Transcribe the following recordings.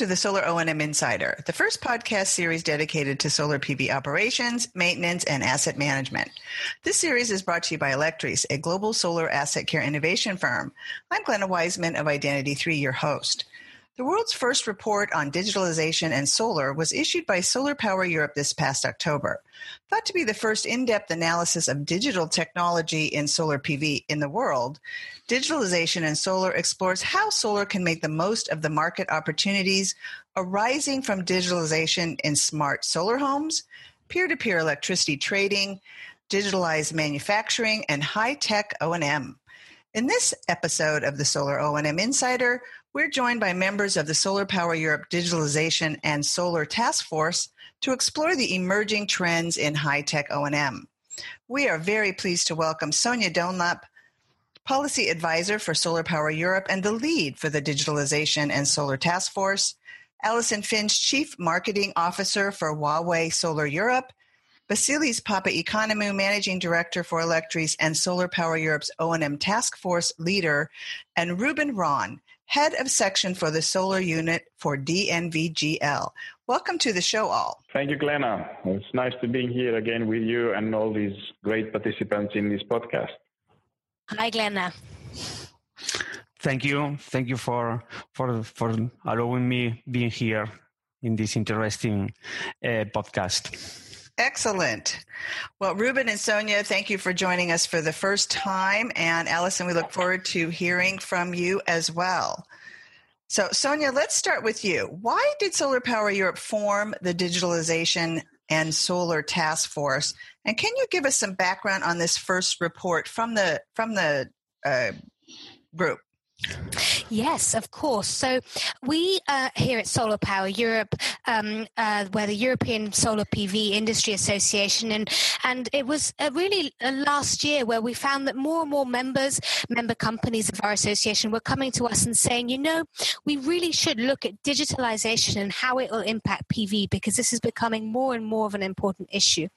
To the Solar O&M Insider, the first podcast series dedicated to solar PV operations, maintenance, and asset management. This series is brought to you by Alectris, a global solar asset care innovation firm. I'm Glenna Wiseman of Identity 3, your host. The world's first report on digitalization and solar was issued by Solar Power Europe this past October. Thought to be the first in depth analysis of digital technology in solar PV in the world, Digitalization and Solar explores how solar can make the most of the market opportunities arising from digitalization in smart solar homes, peer to peer electricity trading, digitalized manufacturing, and high tech O&M. In this episode of the Solar O&M Insider, we're joined by members of the Solar Power Europe Digitalization and Solar Task Force to explore the emerging trends in high-tech O&M. We are very pleased to welcome Sonia Dunlop, Policy Advisor for Solar Power Europe and the lead for the Digitalization and Solar Task Force, Allison Finch, Chief Marketing Officer for Huawei Solar Europe, Vasilis Papaeconomou, Managing Director for Alectris and Solar Power Europe's O&M Task Force Leader, and Ruben Ron, Head of Section for the Solar Unit for DNVGL. Welcome to the show, all. Thank you, Glenna. It's nice to be here again with you and all these great participants in this podcast. Hi, Glenna. Thank you. Thank you for for for allowing me being here in this interesting uh, podcast. Excellent. Well, Ruben and Sonia, thank you for joining us for the first time. And Allison, we look forward to hearing from you as well. So, Sonia, let's start with you. Why did Solar Power Europe form the Digitalization and Solar Task Force? And can you give us some background on this first report from the from the uh, group? Yes, of course. So we uh, here at Solar Power Europe, um, uh, the European Solar PV Industry Association, and and it was uh, really last year where we found that more and more members, member companies of our association, were coming to us and saying, you know, we really should look at digitalization and how it will impact PV because this is becoming more and more of an important issue.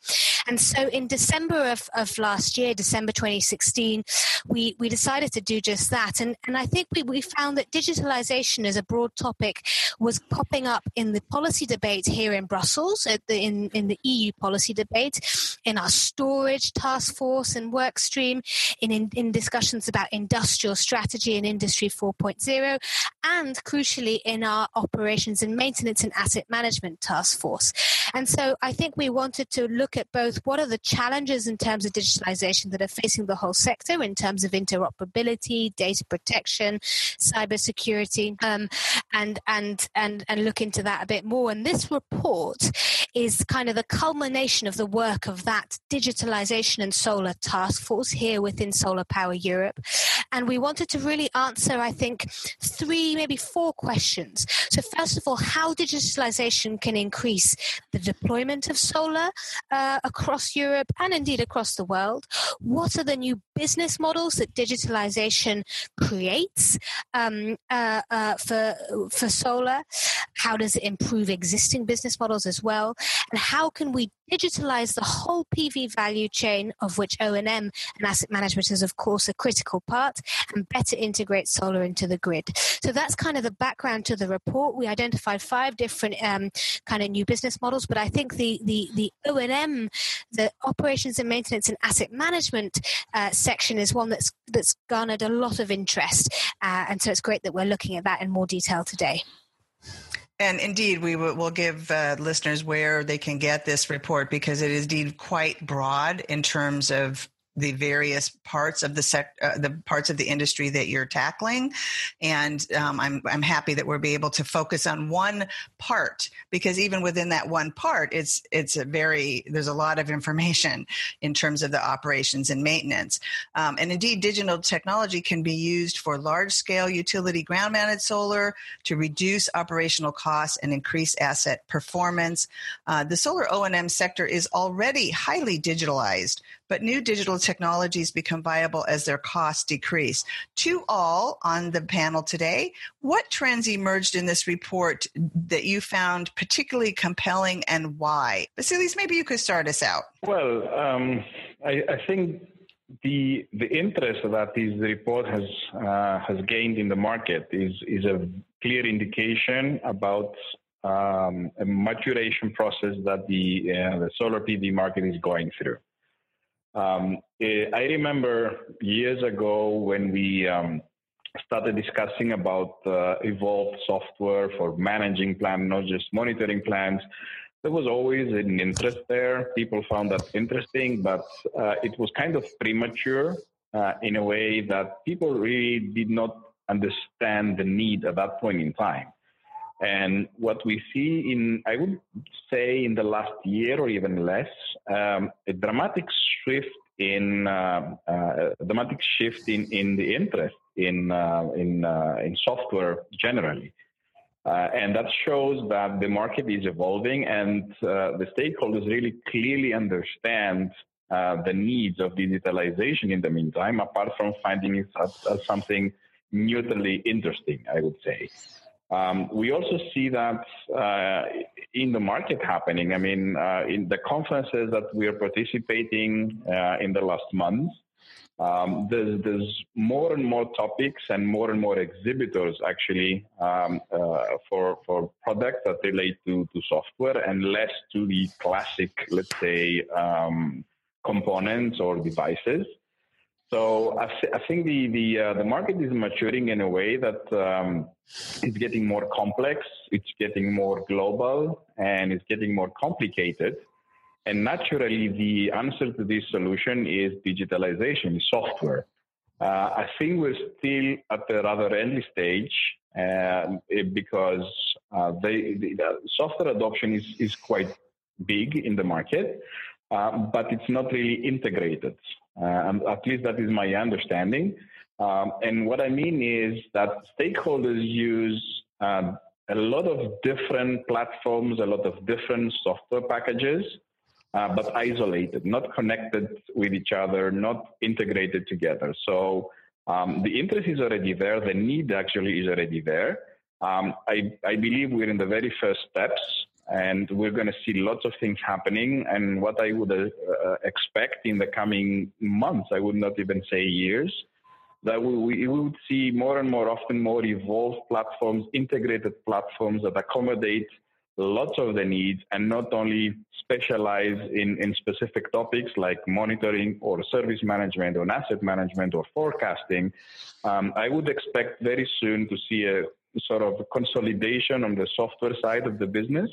And so in December of, of last year, December 2016, we, we decided to do just that. And, and I think we, we found that digitalization as a broad topic was popping up in the policy debate here in Brussels, the, in, in the EU policy debate, in our storage task force and work stream, in, in, in discussions about industrial strategy and industry 4.0, and crucially in our operations and maintenance and asset management task force. And so I think we wanted to look at both what are the challenges in terms of digitalization that are facing the whole sector in terms of interoperability, data protection, cybersecurity, um, and and and and look into that a bit more. And this report is kind of the culmination of the work of that digitalization and solar task force here within Solar Power Europe. And we wanted to really answer, I think, three, maybe four questions. So, first of all, how digitalization can increase the deployment of solar uh, across Europe and indeed across the world. What are the new business models that digitalization creates um, uh, uh, for, for solar? How does it improve existing business models as well? And how can we digitalize the whole PV value chain, of which O&M and asset management is, of course, a critical part, and better integrate solar into the grid. So that's kind of the background to the report. We identified five different um, kind of new business models, but I think the the the O&M, the operations and maintenance and asset management uh, section, is one that's that's garnered a lot of interest, uh, and so it's great that we're looking at that in more detail today. And indeed, we will give uh, listeners where they can get this report because it is indeed quite broad in terms of the various parts of the sec, uh, the parts of the industry that you're tackling, and um, I'm I'm happy that we'll be able to focus on one part because even within that one part, it's it's a very there's a lot of information in terms of the operations and maintenance, um, and indeed, digital technology can be used for large scale utility ground mounted solar to reduce operational costs and increase asset performance. Uh, the solar O and M sector is already highly digitalized, but new digital technologies become viable as their costs decrease. To all on the panel today, what trends emerged in this report that you found particularly compelling and why? Vasilis, maybe you could start us out. Well, um, I, I, think the the interest that this report has uh, has gained in the market is is a clear indication about um, a maturation process that the, uh, the solar PV market is going through. Um, eh, I remember years ago when we um, started discussing about uh, evolved software for managing plants, not just monitoring plants. There was always an interest there. People found that interesting, but uh, it was kind of premature uh, in a way that people really did not understand the need at that point in time. And what we see in, I would say, in the last year or even less, um, a dramatic shift in uh, uh, dramatic shift in, in the interest in uh, in uh, in software generally. Uh, and that shows that the market is evolving and uh, the stakeholders really clearly understand the needs of digitalization in the meantime, apart from finding it as, as something neutrally interesting, I would say. Um, we also see that uh, in the market happening. I mean, uh, in the conferences that we are participating uh, in the last months, um, there's, there's, more and more topics and more and more exhibitors actually um, uh, for, for products that relate to, to software and less to the classic, let's say, um, components or devices. So I, th- I think the the uh, the market is maturing in a way that um, it's getting more complex, it's getting more global, and it's getting more complicated. And naturally, the answer to this solution is digitalization, software. Uh, I think we're still at a rather early stage uh, because uh, they, the, the software adoption is, is quite big in the market, uh, but it's not really integrated. Uh, at least that is my understanding. Um, and what I mean is that stakeholders use uh, a lot of different platforms, a lot of different software packages, uh, but isolated, not connected with each other, not integrated together. So um, the interest is already there, the need actually is already there. Um, I, I believe we're in the very first steps and we're going to see lots of things happening. And what I would uh, uh, expect in the coming months, I would not even say years, that we, we would see more and more often more evolved platforms, integrated platforms that accommodate lots of the needs and not only specialize in, in specific topics like monitoring or service management or asset management or forecasting. Um, I would expect very soon to see a sort of consolidation on the software side of the business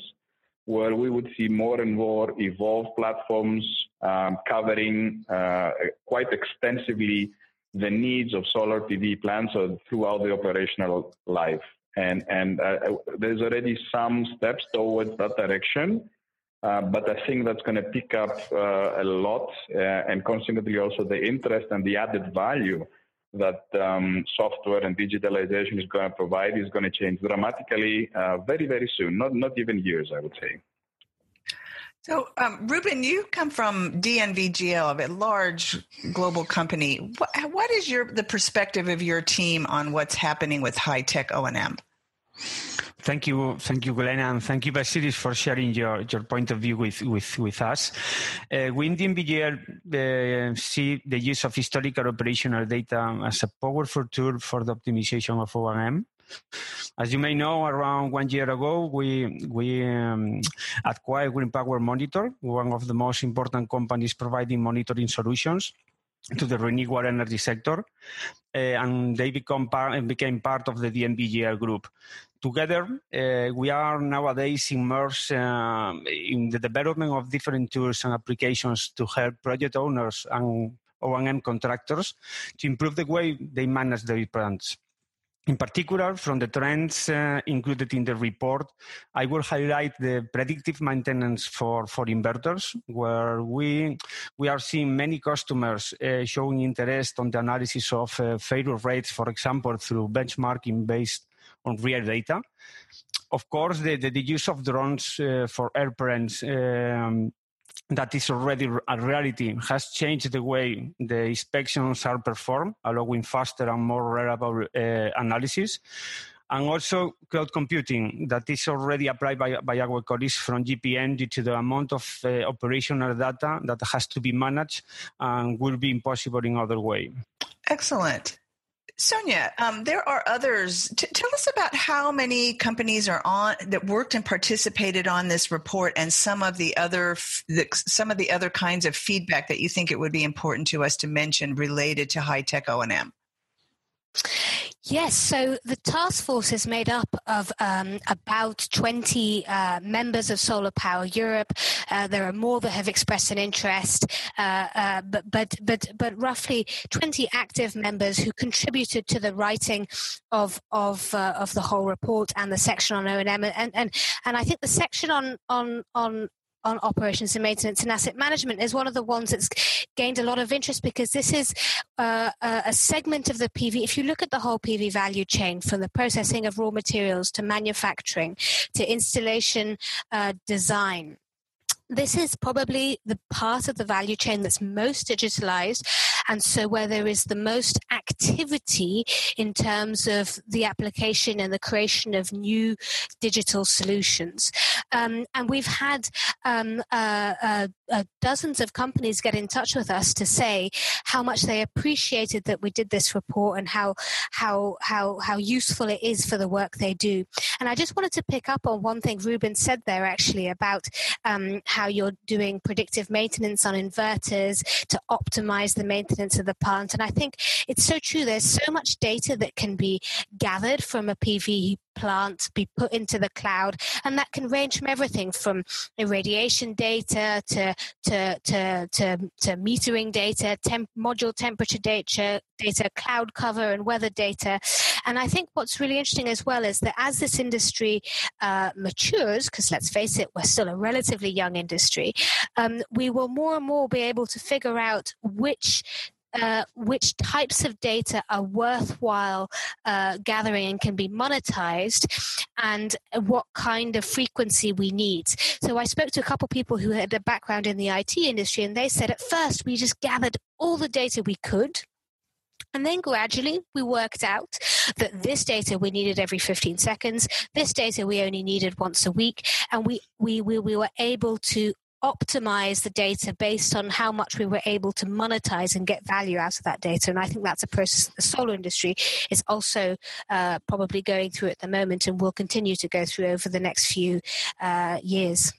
where we would see more and more evolved platforms um, covering uh, quite extensively the needs of solar PV plants throughout the operational life. And, and uh, there's already some steps towards that direction. Uh, but I think that's going to pick up uh, a lot, uh, and consequently also the interest and the added value that um, software and digitalization is going to provide is going to change dramatically uh, very, very soon, not, not even years, I would say. So, um, Ruben, you come from DNVGL, a large global company. What, what is your the perspective of your team on what's happening with high tech O and M? Thank you, thank you, Glenn, and thank you, Vasilis, for sharing your, your point of view with with, with us. Uh, we in DNVGL uh, see the use of historical operational data as a powerful tool for the optimization of O&M. As you may know, around one year ago, we we um, acquired Green Power Monitor, one of the most important companies providing monitoring solutions to the renewable energy sector, uh, and they become part, became part of the DNVGL group. Together, uh, we are nowadays immersed uh, in the development of different tools and applications to help project owners and O&M contractors to improve the way they manage their plants. In particular, from the trends uh, included in the report, I will highlight the predictive maintenance for, for inverters, where we, we are seeing many customers uh, showing interest on the analysis of uh, failure rates, for example, through benchmarking based on real data. Of course, the, the, the use of drones uh, for air parents um, that is already a reality has changed the way the inspections are performed, allowing faster and more reliable uh, analysis. And also cloud computing that is already applied by, by our colleagues from GPM due to the amount of uh, operational data that has to be managed and will be impossible in other way. Excellent. Sonia, um, there are others. T- tell us about how many companies are on that worked and participated on this report, and some of the other f- the, some of the other kinds of feedback that you think it would be important to us to mention related to high tech O and M. Yes, so the task force is made up of um, about 20 uh, members of Solar Power Europe. Uh, there are more that have expressed an interest, uh, uh but, but, but, but roughly 20 active members who contributed to the writing of, of, uh, of the whole report and the section on O&M. And, and, and I think the section on, on, on on operations and maintenance and asset management is one of the ones that's gained a lot of interest because this is uh, a segment of the PV. If you look at the whole PV value chain from the processing of raw materials to manufacturing to installation uh, design, this is probably the part of the value chain that's most digitalized and so where there is the most activity in terms of the application and the creation of new digital solutions. Um, and we've had um, uh, uh, uh, dozens of companies get in touch with us to say how much they appreciated that we did this report and how how how how useful it is for the work they do. And I just wanted to pick up on one thing Ruben said there actually about um, how you're doing predictive maintenance on inverters to optimize the maintenance maintenance of the plant. And I think it's so true. There's so much data that can be gathered from a PV plant, be put into the cloud, and that can range from everything from irradiation data to to to to, to metering data, temp, module temperature data, data, cloud cover, and weather data. And I think what's really interesting as well is that as this industry uh, matures, because let's face it, we're still a relatively young industry, um, we will more and more be able to figure out which uh, which types of data are worthwhile uh, gathering and can be monetized, and what kind of frequency we need. So I spoke to a couple people who had a background in the IT industry, and they said at first we just gathered all the data we could and then gradually we worked out that this data we needed every 15 seconds, this data we only needed once a week, and we, we, we, we were able to optimize the data based on how much we were able to monetize and get value out of that data. And I think that's a process the solar industry is also uh, probably going through at the moment and will continue to go through over the next few uh, years.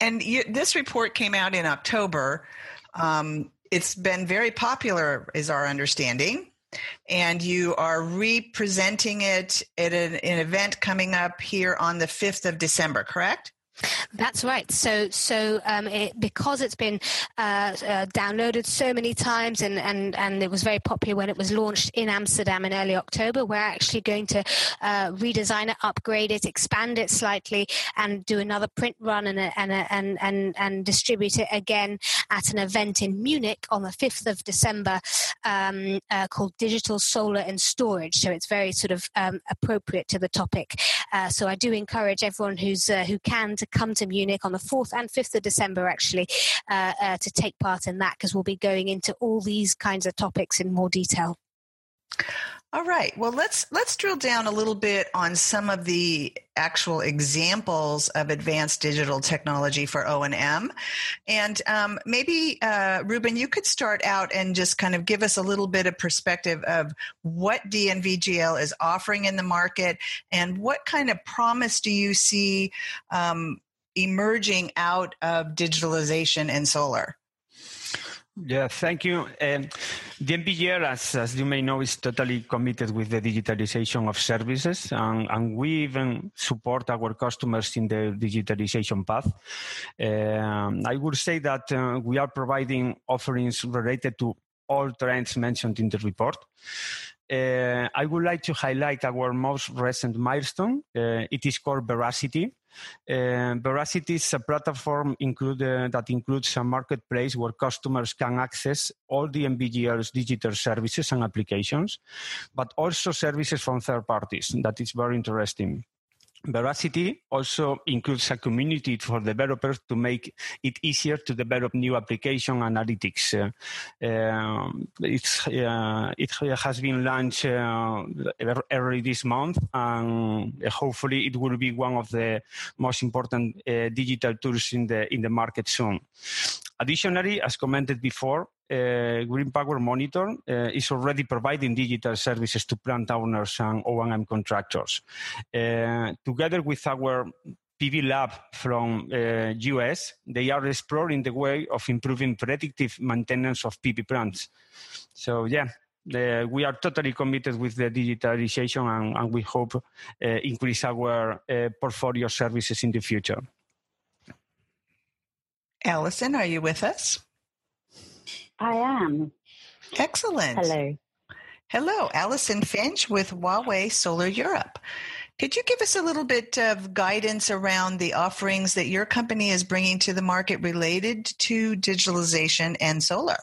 And you, this report came out in October. Um, it's been very popular, is our understanding. And you are representing it at an, an event coming up here on the 5th of December, correct? That's right. So, so um, it, because it's been uh, uh, downloaded so many times, and, and and it was very popular when it was launched in Amsterdam in early October, we're actually going to uh, redesign it, upgrade it, expand it slightly, and do another print run and and and and and distribute it again at an event in Munich on the fifth of December, um, uh, called Digital Solar and Storage. So it's very sort of um, appropriate to the topic. Uh, so I do encourage everyone who's uh, who can to come to Munich on the 4th and 5th of December, actually, uh, uh, to take part in that because we'll be going into all these kinds of topics in more detail. All right. Well, let's let's drill down a little bit on some of the actual examples of advanced digital technology for O and M, and um, maybe uh, Ruben, you could start out and just kind of give us a little bit of perspective of what DNVGL is offering in the market, and what kind of promise do you see um, emerging out of digitalization and solar? Yeah, thank you. Um, DNVGL, as, as you may know, is totally committed with the digitalization of services, and, and we even support our customers in the digitalization path. Um, I would say that uh, we are providing offerings related to all trends mentioned in the report. Uh, I would like to highlight our most recent milestone. Uh, it is called Veracity. Uh, Veracity is a platform include, uh, that includes a marketplace where customers can access all the DNVGL's digital services and applications, but also services from third parties. That is very interesting. Veracity also includes a community for developers to make it easier to develop new application analytics. Uh, uh, it has been launched uh, early this month, and hopefully it will be one of the most important uh, digital tools in the in the market soon. Additionally, as commented before, uh, Green Power Monitor uh, is already providing digital services to plant owners and O&M contractors. Uh, together with our PV Lab from US, they are exploring the way of improving predictive maintenance of PV plants. So yeah, we are totally committed with the digitalization and, and we hope increase our portfolio services in the future. Allison, are you with us? I am. Excellent. Hello. Hello, Allison Finch with Huawei Solar Europe. Could you give us a little bit of guidance around the offerings that your company is bringing to the market related to digitalization and solar?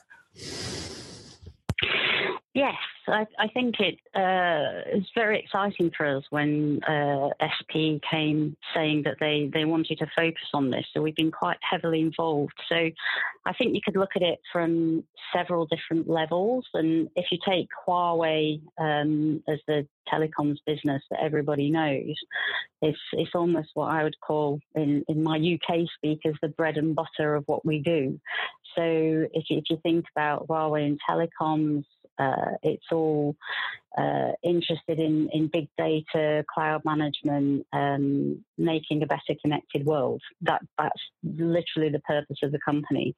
Yes, I, I think it uh, very exciting for us when uh, SP came saying that they, they wanted to focus on this. So we've been quite heavily involved. So I think you could look at it from several different levels. And if you take Huawei um, as the telecoms business that everybody knows, it's it's almost what I would call in, in my UK speak as the bread and butter of what we do. So if you, if you think about Huawei and telecoms, uh, it's all uh, interested in, in big data, cloud management, um, making a better connected world. That that's literally the purpose of the company.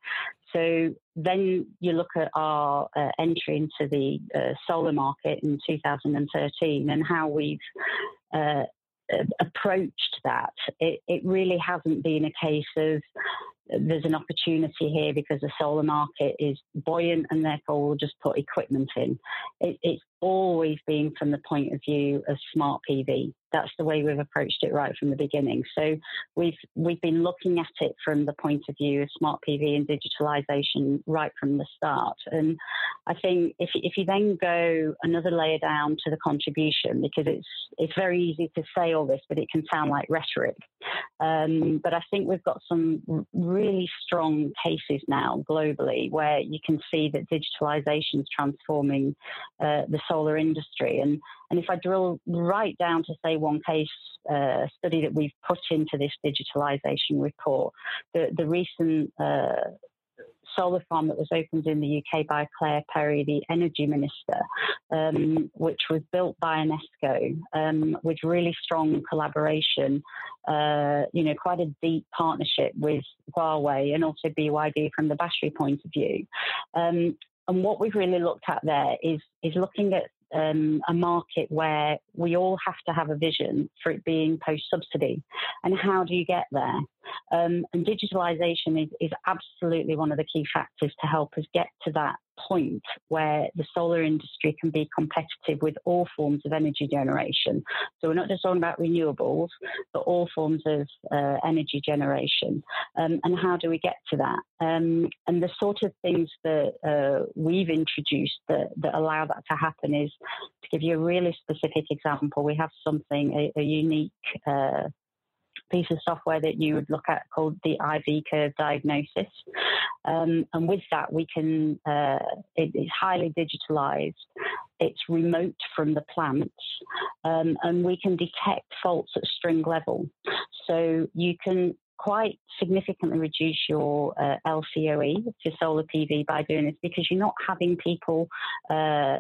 So then you look at our uh, entry into the uh, solar market in 2013 and how we've uh, approached that. It, it really hasn't been a case of there's an opportunity here because the solar market is buoyant and therefore we'll just put equipment in. It, it's always been from the point of view of smart PV. That's the way we've approached it right from the beginning. So we've we've been looking at it from the point of view of smart PV and digitalization right from the start. And I think if if you then go another layer down to the contribution, because it's it's very easy to say all this, but it can sound like rhetoric. Um, but I think we've got some strong cases now globally where you can see that digitalization is transforming uh, the solar industry. And, and if I drill right down to say one case uh, study that we've put into this digitalization report, the, the recent uh, solar farm that was opened in the UK by Claire Perry, the energy minister, um, which was built by Anesco um, with really strong collaboration, uh, you know, quite a deep partnership with Huawei and also BYD from the battery point of view. Um, and what we've really looked at there is is looking at um, a market where we all have to have a vision for it being post subsidy. And how do you get there? Um, and digitalization is, is absolutely one of the key factors to help us get to that point where the solar industry can be competitive with all forms of energy generation. So we're not just talking about renewables, but all forms of uh, energy generation. Um, and how do we get to that? Um, and the sort of things that uh, we've introduced that, that allow that to happen is to give you a really specific example. We have something, a, a unique uh, piece of software that you would look at called the IV curve diagnosis. Um, and with that, we can, uh, it, it's highly digitalized. It's remote from the plants, um, and we can detect faults at string level. So you can quite significantly reduce your uh, LCOE to solar PV by doing this because you're not having people, uh,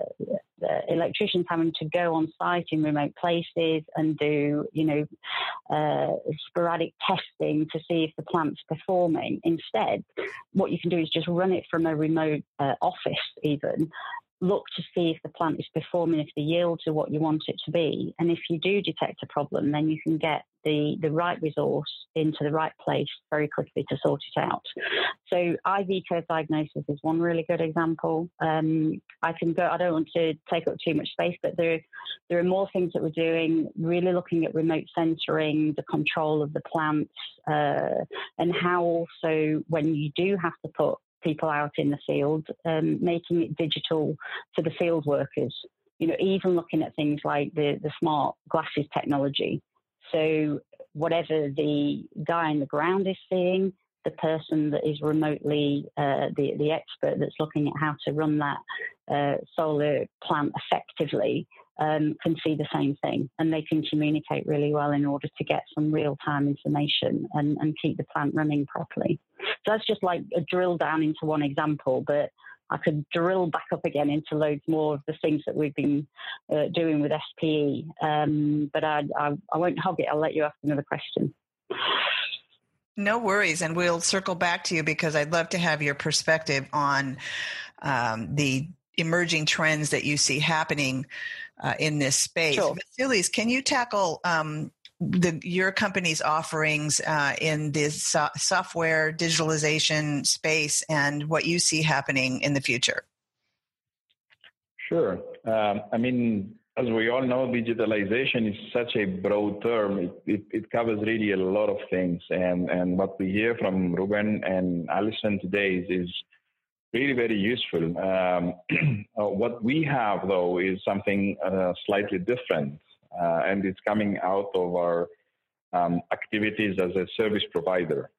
electricians having to go on site in remote places and do, you know, uh, sporadic testing to see if the plant's performing. Instead, what you can do is just run it from a remote uh, office even look to see if the plant is performing, if the yields are what you want it to be. And if you do detect a problem, then you can get the, the right resource into the right place very quickly to sort it out. So IV curve diagnosis is one really good example. Um, I can go, I don't want to take up too much space, but there, there are more things that we're doing, really looking at remote sensoring, the control of the plants, uh, and how also when you do have to put people out in the field, um, making it digital for the field workers. You know, even looking at things like the, the smart glasses technology. So whatever the guy in the ground is seeing, the person that is remotely uh, the the expert that's looking at how to run that uh, solar plant effectively um, can see the same thing and they can communicate really well in order to get some real time information and, and keep the plant running properly. So that's just like a drill down into one example, but I could drill back up again into loads more of the things that we've been uh, doing with SPE. Um, but I, I, I won't hog it. I'll let you ask another question. No worries, and we'll circle back to you because I'd love to have your perspective on um, the emerging trends that you see happening uh, in this space. Sure. Vasilis, can you tackle um, the, your company's offerings uh, in this so- software digitalization space and what you see happening in the future? Sure. Um, I mean, as we all know, digitalization is such a broad term. It, it, it, covers really a lot of things. And, and what we hear from Ruben and Alison today is, is really very useful. Um, uh, what we have, though, is something uh, slightly different uh, and it's coming out of our um, activities as a service provider.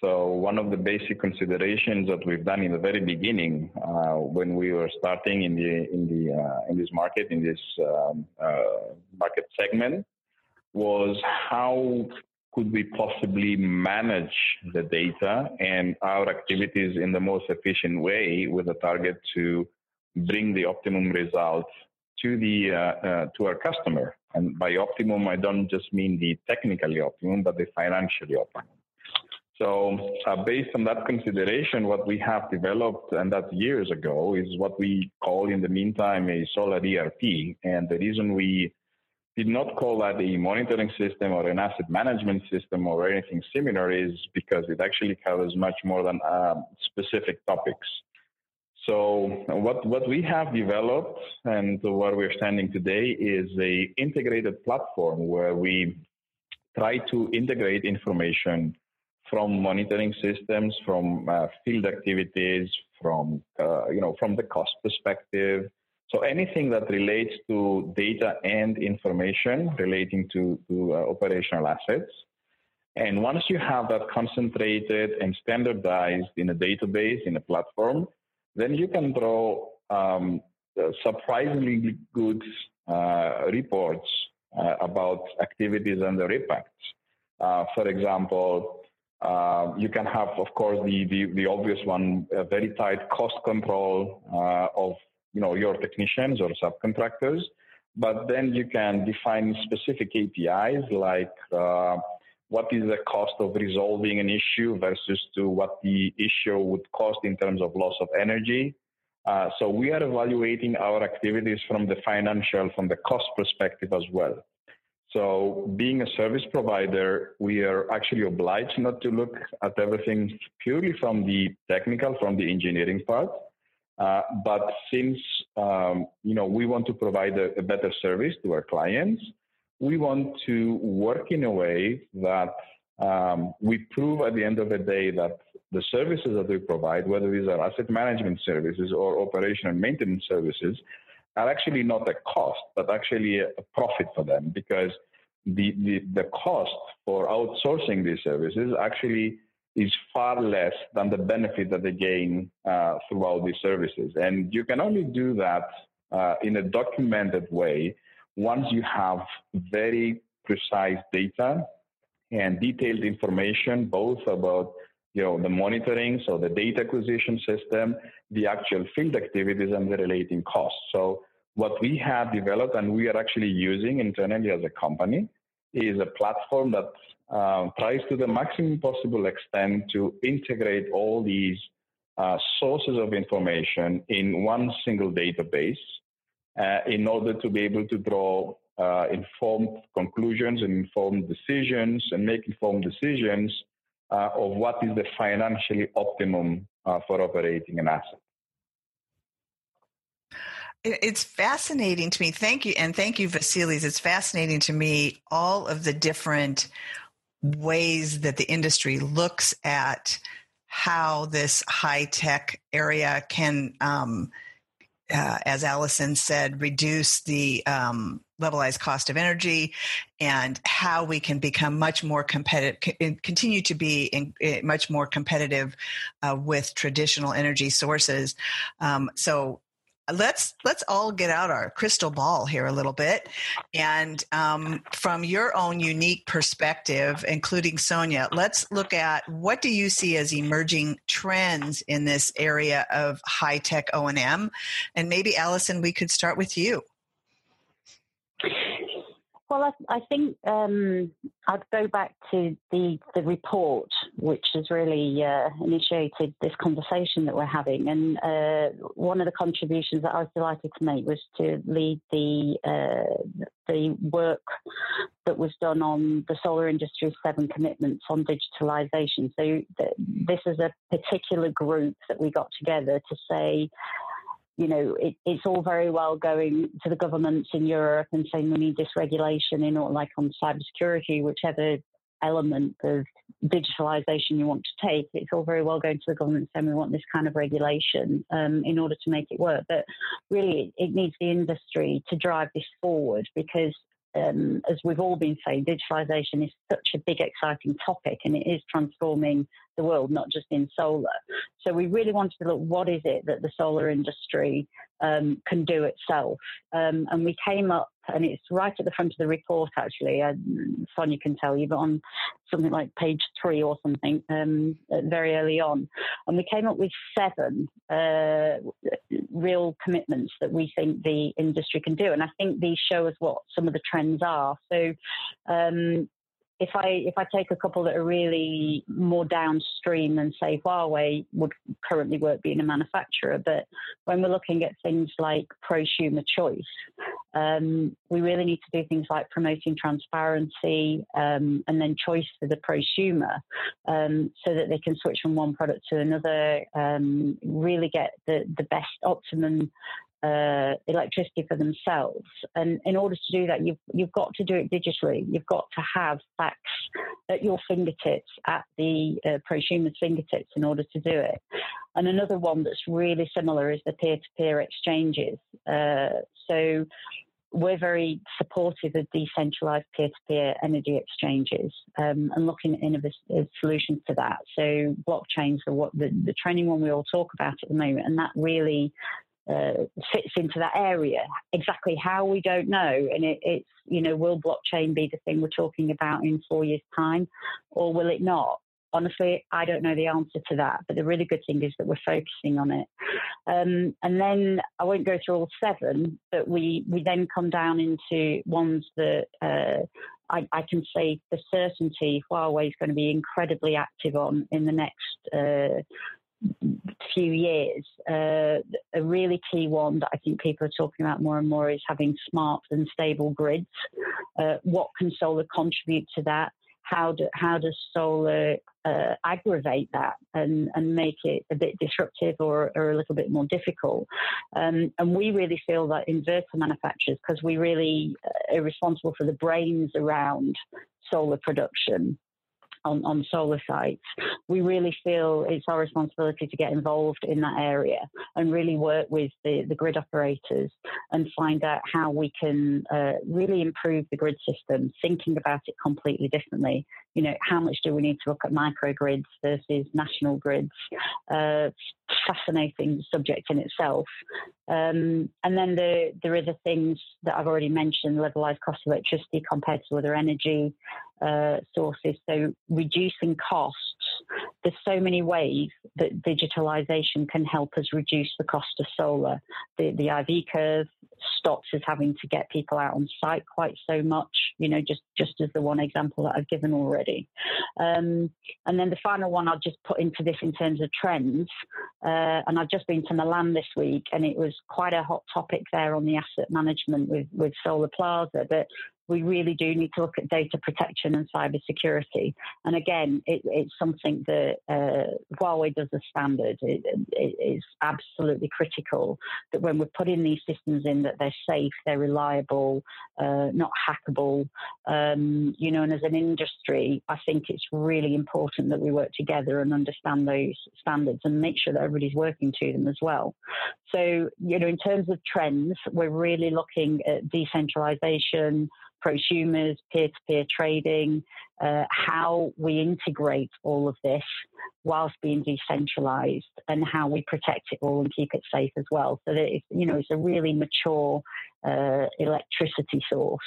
So one of the basic considerations that we've done in the very beginning, uh, when we were starting in the in the uh, in this market in this um, market segment, was how could we possibly manage the data and our activities in the most efficient way with a target to bring the optimum results to the uh, uh, to our customer. And by optimum, I don't just mean the technically optimum, but the financially optimum. So, uh, based on that consideration, what we have developed, and that's years ago, is what we call in the meantime a solar ERP. And the reason we did not call that a monitoring system or an asset management system or anything similar is because it actually covers much more than uh, specific topics. So what, what we have developed and where we're standing today is a integrated platform where we try to integrate information from monitoring systems, from uh, field activities, from uh, you know from the cost perspective. So anything that relates to data and information relating to, to uh, operational assets. And once you have that concentrated and standardized in a database, in a platform, then you can draw um, surprisingly good uh, reports uh, about activities and their impacts. Uh, for example, uh, you can have, of course, the, the, the obvious one, a very tight cost control uh, of you know your technicians or subcontractors, but then you can define specific KPIs like uh, what is the cost of resolving an issue versus to what the issue would cost in terms of loss of energy. Uh, so we are evaluating our activities from the financial, from the cost perspective as well. So being a service provider, we are actually obliged not to look at everything purely from the technical, from the engineering part. Uh, but since um, you know we want to provide a, a better service to our clients, we want to work in a way that um, we prove at the end of the day that the services that we provide, whether these are asset management services or operation and maintenance services, are actually not a cost, but actually a profit for them because the, the, the cost for outsourcing these services actually is far less than the benefit that they gain uh, throughout these services. And you can only do that uh, in a documented way once you have very precise data and detailed information, both about you know the monitoring, so the data acquisition system, the actual field activities, and the relating costs. So what we have developed and we are actually using internally as a company is a platform that uh, tries to the maximum possible extent to integrate all these uh, sources of information in one single database uh, in order to be able to draw uh, informed conclusions and informed decisions and make informed decisions uh, of what is the financially optimum uh, for operating an asset. It's fascinating to me. Thank you. And thank you, Vasilis. It's fascinating to me all of the different ways that the industry looks at how this high tech area can um, uh, as Allison said, reduce the um, levelized cost of energy and how we can become much more competitive, continue to be in, in much more competitive uh, with traditional energy sources. Um, so let's let's all get out our crystal ball here a little bit, and um, from your own unique perspective, including Sonia, let's look at what do you see as emerging trends in this area of high tech O and M, and maybe Allison, we could start with you. Well, I, I think um, I'd go back to the the report, which has really uh, initiated this conversation that we're having. And uh, one of the contributions that I was delighted to make was to lead the uh, the work that was done on the solar industry's seven commitments on digitalisation. So th- this is a particular group that we got together to say you know, it, it's all very well going to the governments in Europe and saying we need this regulation in or like on cybersecurity, whichever element of digitalization you want to take. It's all very well going to the government saying we want this kind of regulation um, in order to make it work. But really, it needs the industry to drive this forward because um, as we've all been saying, digitalization is such a big, exciting topic and it is transforming the world, not just in solar. So we really wanted to look what is it that the solar industry um, can do itself. Um, and we came up, and it's right at the front of the report actually, uh, Sonia can tell you, but on something like page three or something, um, very early on. And we came up with seven uh, real commitments that we think the industry can do. And I think these show us what some of the trends are. So um, if I if I take a couple that are really more downstream than say Huawei would currently work being a manufacturer, but when we're looking at things like prosumer choice, um, we really need to do things like promoting transparency um, and then choice for the prosumer, um, so that they can switch from one product to another, um, really get the the best optimum uh, electricity for themselves. And in order to do that, you've you've got to do it digitally. You've got to have facts at your fingertips, at the uh, prosumer's fingertips, in order to do it. And another one that's really similar is the peer-to-peer exchanges. Uh, so we're very supportive of decentralized peer-to-peer energy exchanges um, and looking at innovative solutions to that. So blockchains are what the, the training one we all talk about at the moment, and that really uh, fits into that area. Exactly how we don't know, and it, it's you know, will blockchain be the thing we're talking about in four years' time, or will it not? Honestly, I don't know the answer to that, but the really good thing is that we're focusing on it. Um, and then I won't go through all seven, but we, we then come down into ones that uh, I, I, can say for certainty Huawei is going to be incredibly active on in the next uh, few years. Uh, a really key one that I think people are talking about more and more is having smart and stable grids. Uh, what can solar contribute to that? How, do, how does solar uh, aggravate that and, and make it a bit disruptive or, or a little bit more difficult? Um, and we really feel that inverter manufacturers, because we really uh, are responsible for the brains around solar production, on, on solar sites, we really feel it's our responsibility to get involved in that area and really work with the, the grid operators and find out how we can uh, really improve the grid system, thinking about it completely differently. You know, how much do we need to look at microgrids versus national grids? Uh, fascinating subject in itself. Um, and then the, there are the things that I've already mentioned, levelized cost of electricity compared to other energy uh, sources. So reducing costs. There's so many ways that digitalization can help us reduce the cost of solar. The, the IV curve stops us having to get people out on site quite so much, you know, just, just as the one example that I've given already. Um, and then the final one I'll just put into this in terms of trends. Uh, and I've just been to Milan this week and it was quite a hot topic there on the asset management with, with Solar Plaza. But we really do need to look at data protection and cyber security. And again, it, it's something that uh, Huawei does as standard. It, it is absolutely critical that when we're putting these systems in, that they're safe, they're reliable, uh, not hackable. Um, you know, and as an industry, I think it's really important that we work together and understand those standards and make sure that everybody's working to them as well. So, you know, in terms of trends, we're really looking at decentralization prosumers, peer-to-peer trading, uh, how we integrate all of this whilst being decentralized and how we protect it all and keep it safe as well. So that it's, you know, it's a really mature uh, electricity source,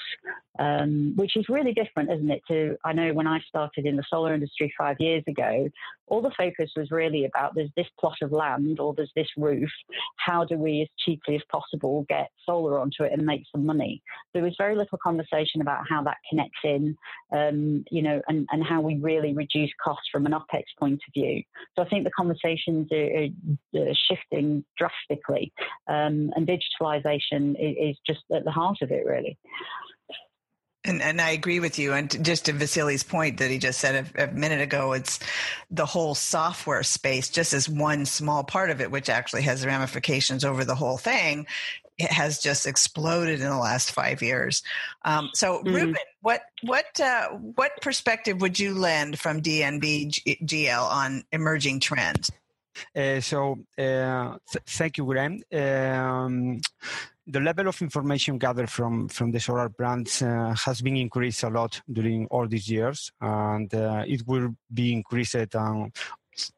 um, which is really different, isn't it? To I know when I started in the solar industry five years ago, all the focus was really about there's this plot of land or there's this roof. How do we, as cheaply as possible, get solar onto it and make some money? There was very little conversation about how that connects in, um, you know, and, and how we really reduce costs from an OPEX point of view. So I think the conversations are, are shifting drastically, um, and digitalization is, is just at the heart of it, really. And, and I agree with you. And just to Vasily's point that he just said a, a, minute ago, it's the whole software space, just as one small part of it, which actually has ramifications over the whole thing, it has just exploded in the last five years. Um, so, mm-hmm. Ruben, what what uh, what perspective would you lend from DNV GL on emerging trends? Uh, so, uh, th- thank you, Graham. Um, the level of information gathered from from the solar plants uh, has been increased a lot during all these years, and uh, it will be increased. Um,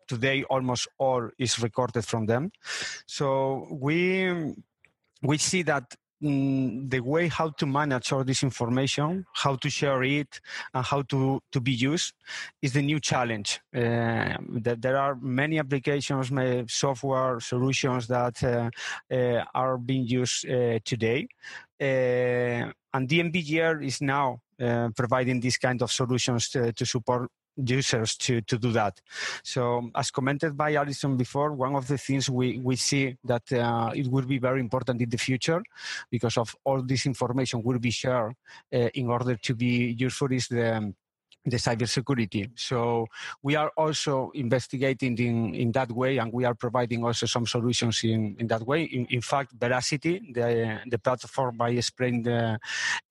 today, almost all is recorded from them. So we we see that Mm, the way how to manage all this information, how to share it, and how to, to be used is the new challenge. Uh, that there are many applications, software solutions that uh, uh, are being used uh, today. Uh, and DNVGL is now uh, providing these kind of solutions to, to support users to, to do that. So, as commented by Alison before, one of the things we, we see that uh, it will be very important in the future because of all this information will be shared uh, in order to be useful is the the cybersecurity. So we are also investigating in, in that way, and we are providing also some solutions in, in that way. In, in fact, Veracity, the, the platform I explained uh,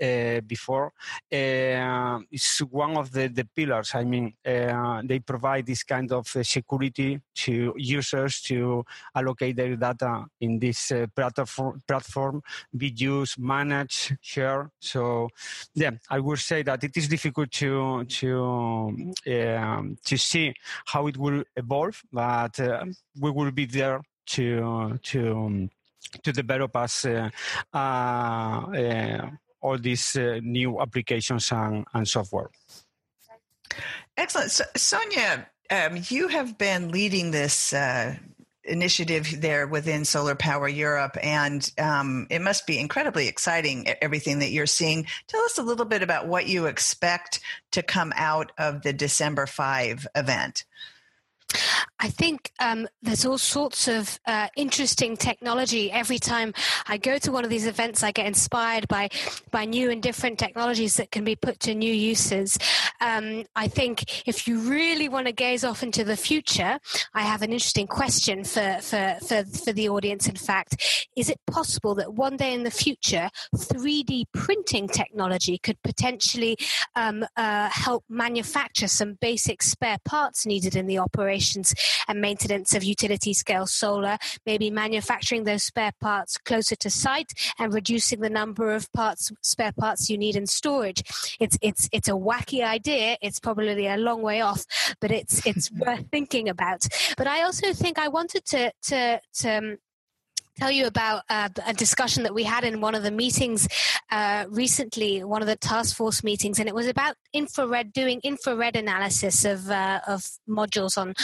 uh, before, uh, is one of the, the pillars. I mean, uh, they provide this kind of uh, security to users to allocate their data in this uh, platform, platform, be used, manage, share. So, yeah, I would say that it is difficult to, to to um, to see how it will evolve, but uh, we will be there to to to develop us uh, uh, uh all these uh, new applications and, and software. Excellent, so, Sonia. Um, you have been leading this uh, initiative there within Solar Power Europe, and um, it must be incredibly exciting everything that you're seeing. Tell us a little bit about what you expect to come out of the December 5 event. I think um, there's all sorts of uh, interesting technology. Every time I go to one of these events, I get inspired by by new and different technologies that can be put to new uses. Um, I think if you really want to gaze off into the future, I have an interesting question for, for, for, for the audience. In fact, is it possible that one day in the future, 3D printing technology could potentially um, uh, help manufacture some basic spare parts needed in the operations? And maintenance of utility scale solar, maybe manufacturing those spare parts closer to site and reducing the number of parts, spare parts you need in storage. It's, it's, it's a wacky idea. It's probably a long way off, but it's, it's worth thinking about. But I also think I wanted to, to, to um, tell you about uh, a discussion that we had in one of the meetings uh, recently, one of the task force meetings, and it was about infrared doing infrared analysis of uh, of modules on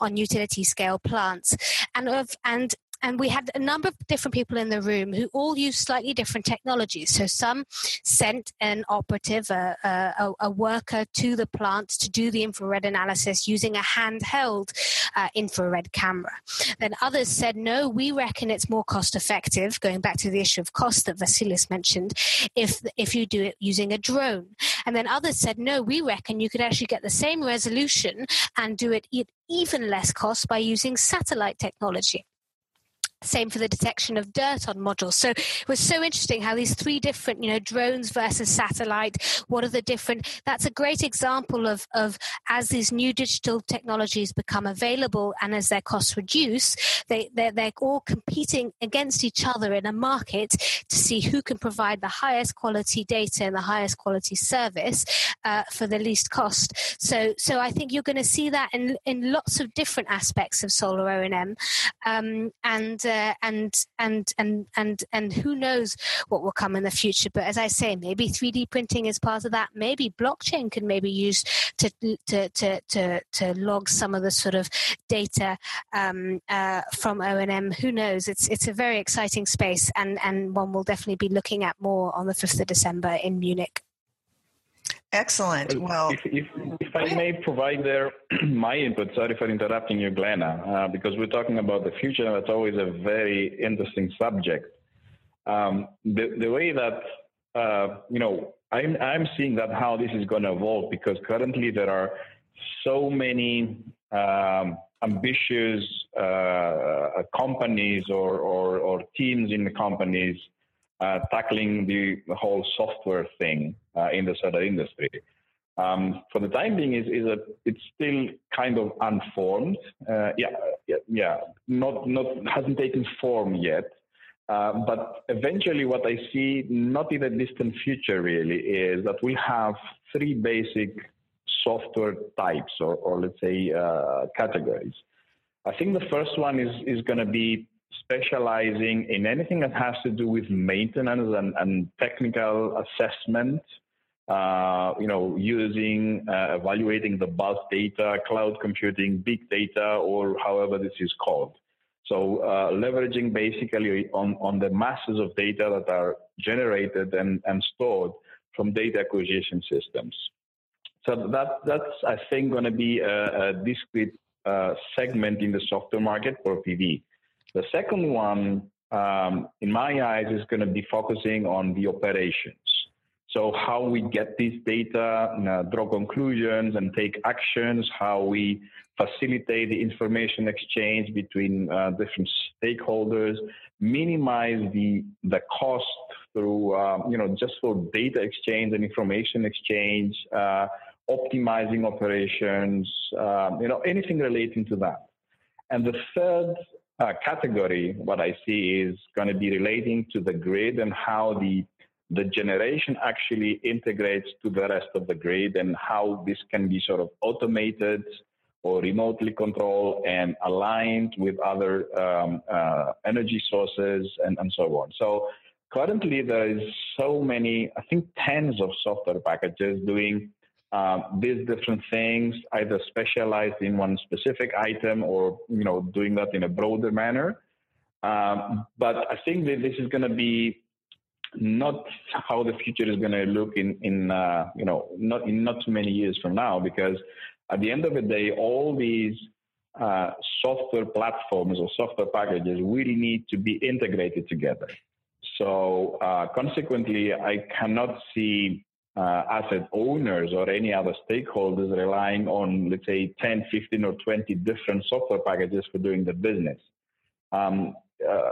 on utility scale plants, and of and and we had a number of different people in the room who all used slightly different technologies. So some sent an operative, a, a, a worker to the plant to do the infrared analysis using a handheld uh, infrared camera. Then others said, no, we reckon it's more cost effective, going back to the issue of cost that Vasilis mentioned, if, if you do it using a drone. And then others said, no, we reckon you could actually get the same resolution and do it at even less cost by using satellite technology. Same for the detection of dirt on modules. So it was so interesting how these three different, you know, drones versus satellite, what are the different, that's a great example of, of as these new digital technologies become available and as their costs reduce, they, they're, they're all competing against each other in a market to see who can provide the highest quality data and the highest quality service uh, for the least cost. So, so I think you're going to see that in, in lots of different aspects of solar O&M. Um, and uh, and and and and and who knows what will come in the future. But as I say, maybe 3D printing is part of that. Maybe blockchain can maybe use to to to to, to log some of the sort of data um, uh, from O&M. Who knows? It's it's a very exciting space, and and one will definitely be looking at more on the 5th of December in Munich. Excellent. Well, if, if, if I may provide there my input, sorry for interrupting you, Glenna, uh, because we're talking about the future, that's always a very interesting subject. Um, the, the way that, uh, you know, I'm, I'm seeing that how this is going to evolve because currently there are so many um, ambitious uh, companies or, or, or teams in the companies uh, tackling the, the, whole software thing uh, in the solar industry. Um, for the time being, is is a it's still kind of unformed. Uh, yeah, yeah, yeah, not not hasn't taken form yet. Uh, but eventually, what I see, not in a distant future, really, is that we have three basic software types, or, or let's say uh, categories. I think the first one is is going to be specializing in anything that has to do with maintenance and, and technical assessment. Uh, you know, using, uh, evaluating the bus data, cloud computing, big data, or however this is called. So uh, leveraging basically on, on the masses of data that are generated and, and stored from data acquisition systems. So that, that's, I think, going to be a, a discrete uh, segment in the software market for PV. The second one, um, in my eyes, is going to be focusing on the operations. So how we get this data, draw conclusions, and take actions. How we facilitate the information exchange between uh, different stakeholders, minimize the the cost through um, you know just for data exchange and information exchange, uh, optimizing operations, um, you know anything relating to that. And the third uh, category, what I see is going to be relating to the grid and how the the generation actually integrates to the rest of the grid and how this can be sort of automated or remotely controlled and aligned with other um, uh, energy sources and, and so on. So currently there is so many, I think tens of software packages doing um, these different things, either specialized in one specific item or you know doing that in a broader manner. Um, but I think that this is going to be not how the future is going to look in in uh, you know not in not too many years from now because at the end of the day all these uh, software platforms or software packages really need to be integrated together. So uh, consequently, I cannot see uh, asset owners or any other stakeholders relying on, let's say, 10, 15, or 20 different software packages for doing the business. Um, uh,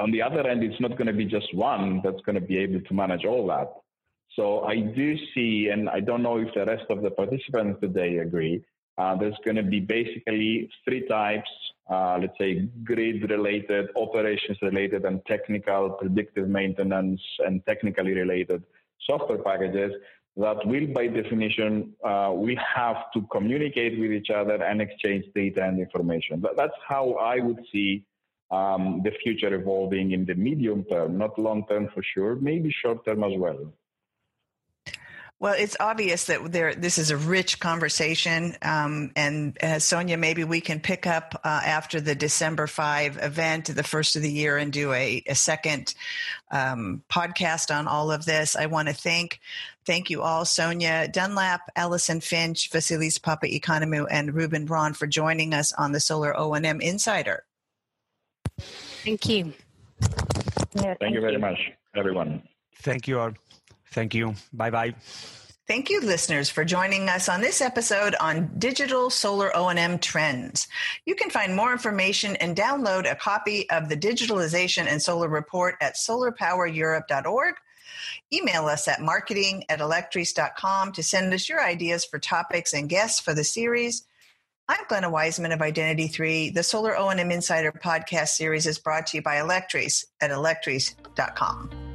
on the other end, it's not going to be just one that's going to be able to manage all that. So I do see, and I don't know if the rest of the participants today agree, uh, there's going to be basically three types, uh, let's say grid related, operations related, and technical predictive maintenance and technically related software packages that will, by definition, uh, we have to communicate with each other and exchange data and information. That's how I would see um, the future evolving in the medium term, not long term for sure, maybe short term as well. Well, it's obvious that there. This is a rich conversation, um, and uh, Sonia, maybe we can pick up uh, after the December five event, the first of the year, and do a, a second um, podcast on all of this. I want to thank thank you all, Sonia Dunlop, Allison Finch, Vasilis Papaeconomou, and Ruben Braun for joining us on the Solar O and M Insider. Thank you. Yeah, thank, thank, you very you. much, everyone. Thank you all. Thank you. Bye bye. Thank you, listeners, for joining us on this episode on digital solar O&M trends. You can find more information and download a copy of the Digitalization and Solar Report at solarpowereurope.org. Email us at marketing at alectris.com to send us your ideas for topics and guests for the series. I'm Glenna Wiseman of Identity 3. The Solar O&M Insider podcast series is brought to you by Alectris at alectris.com.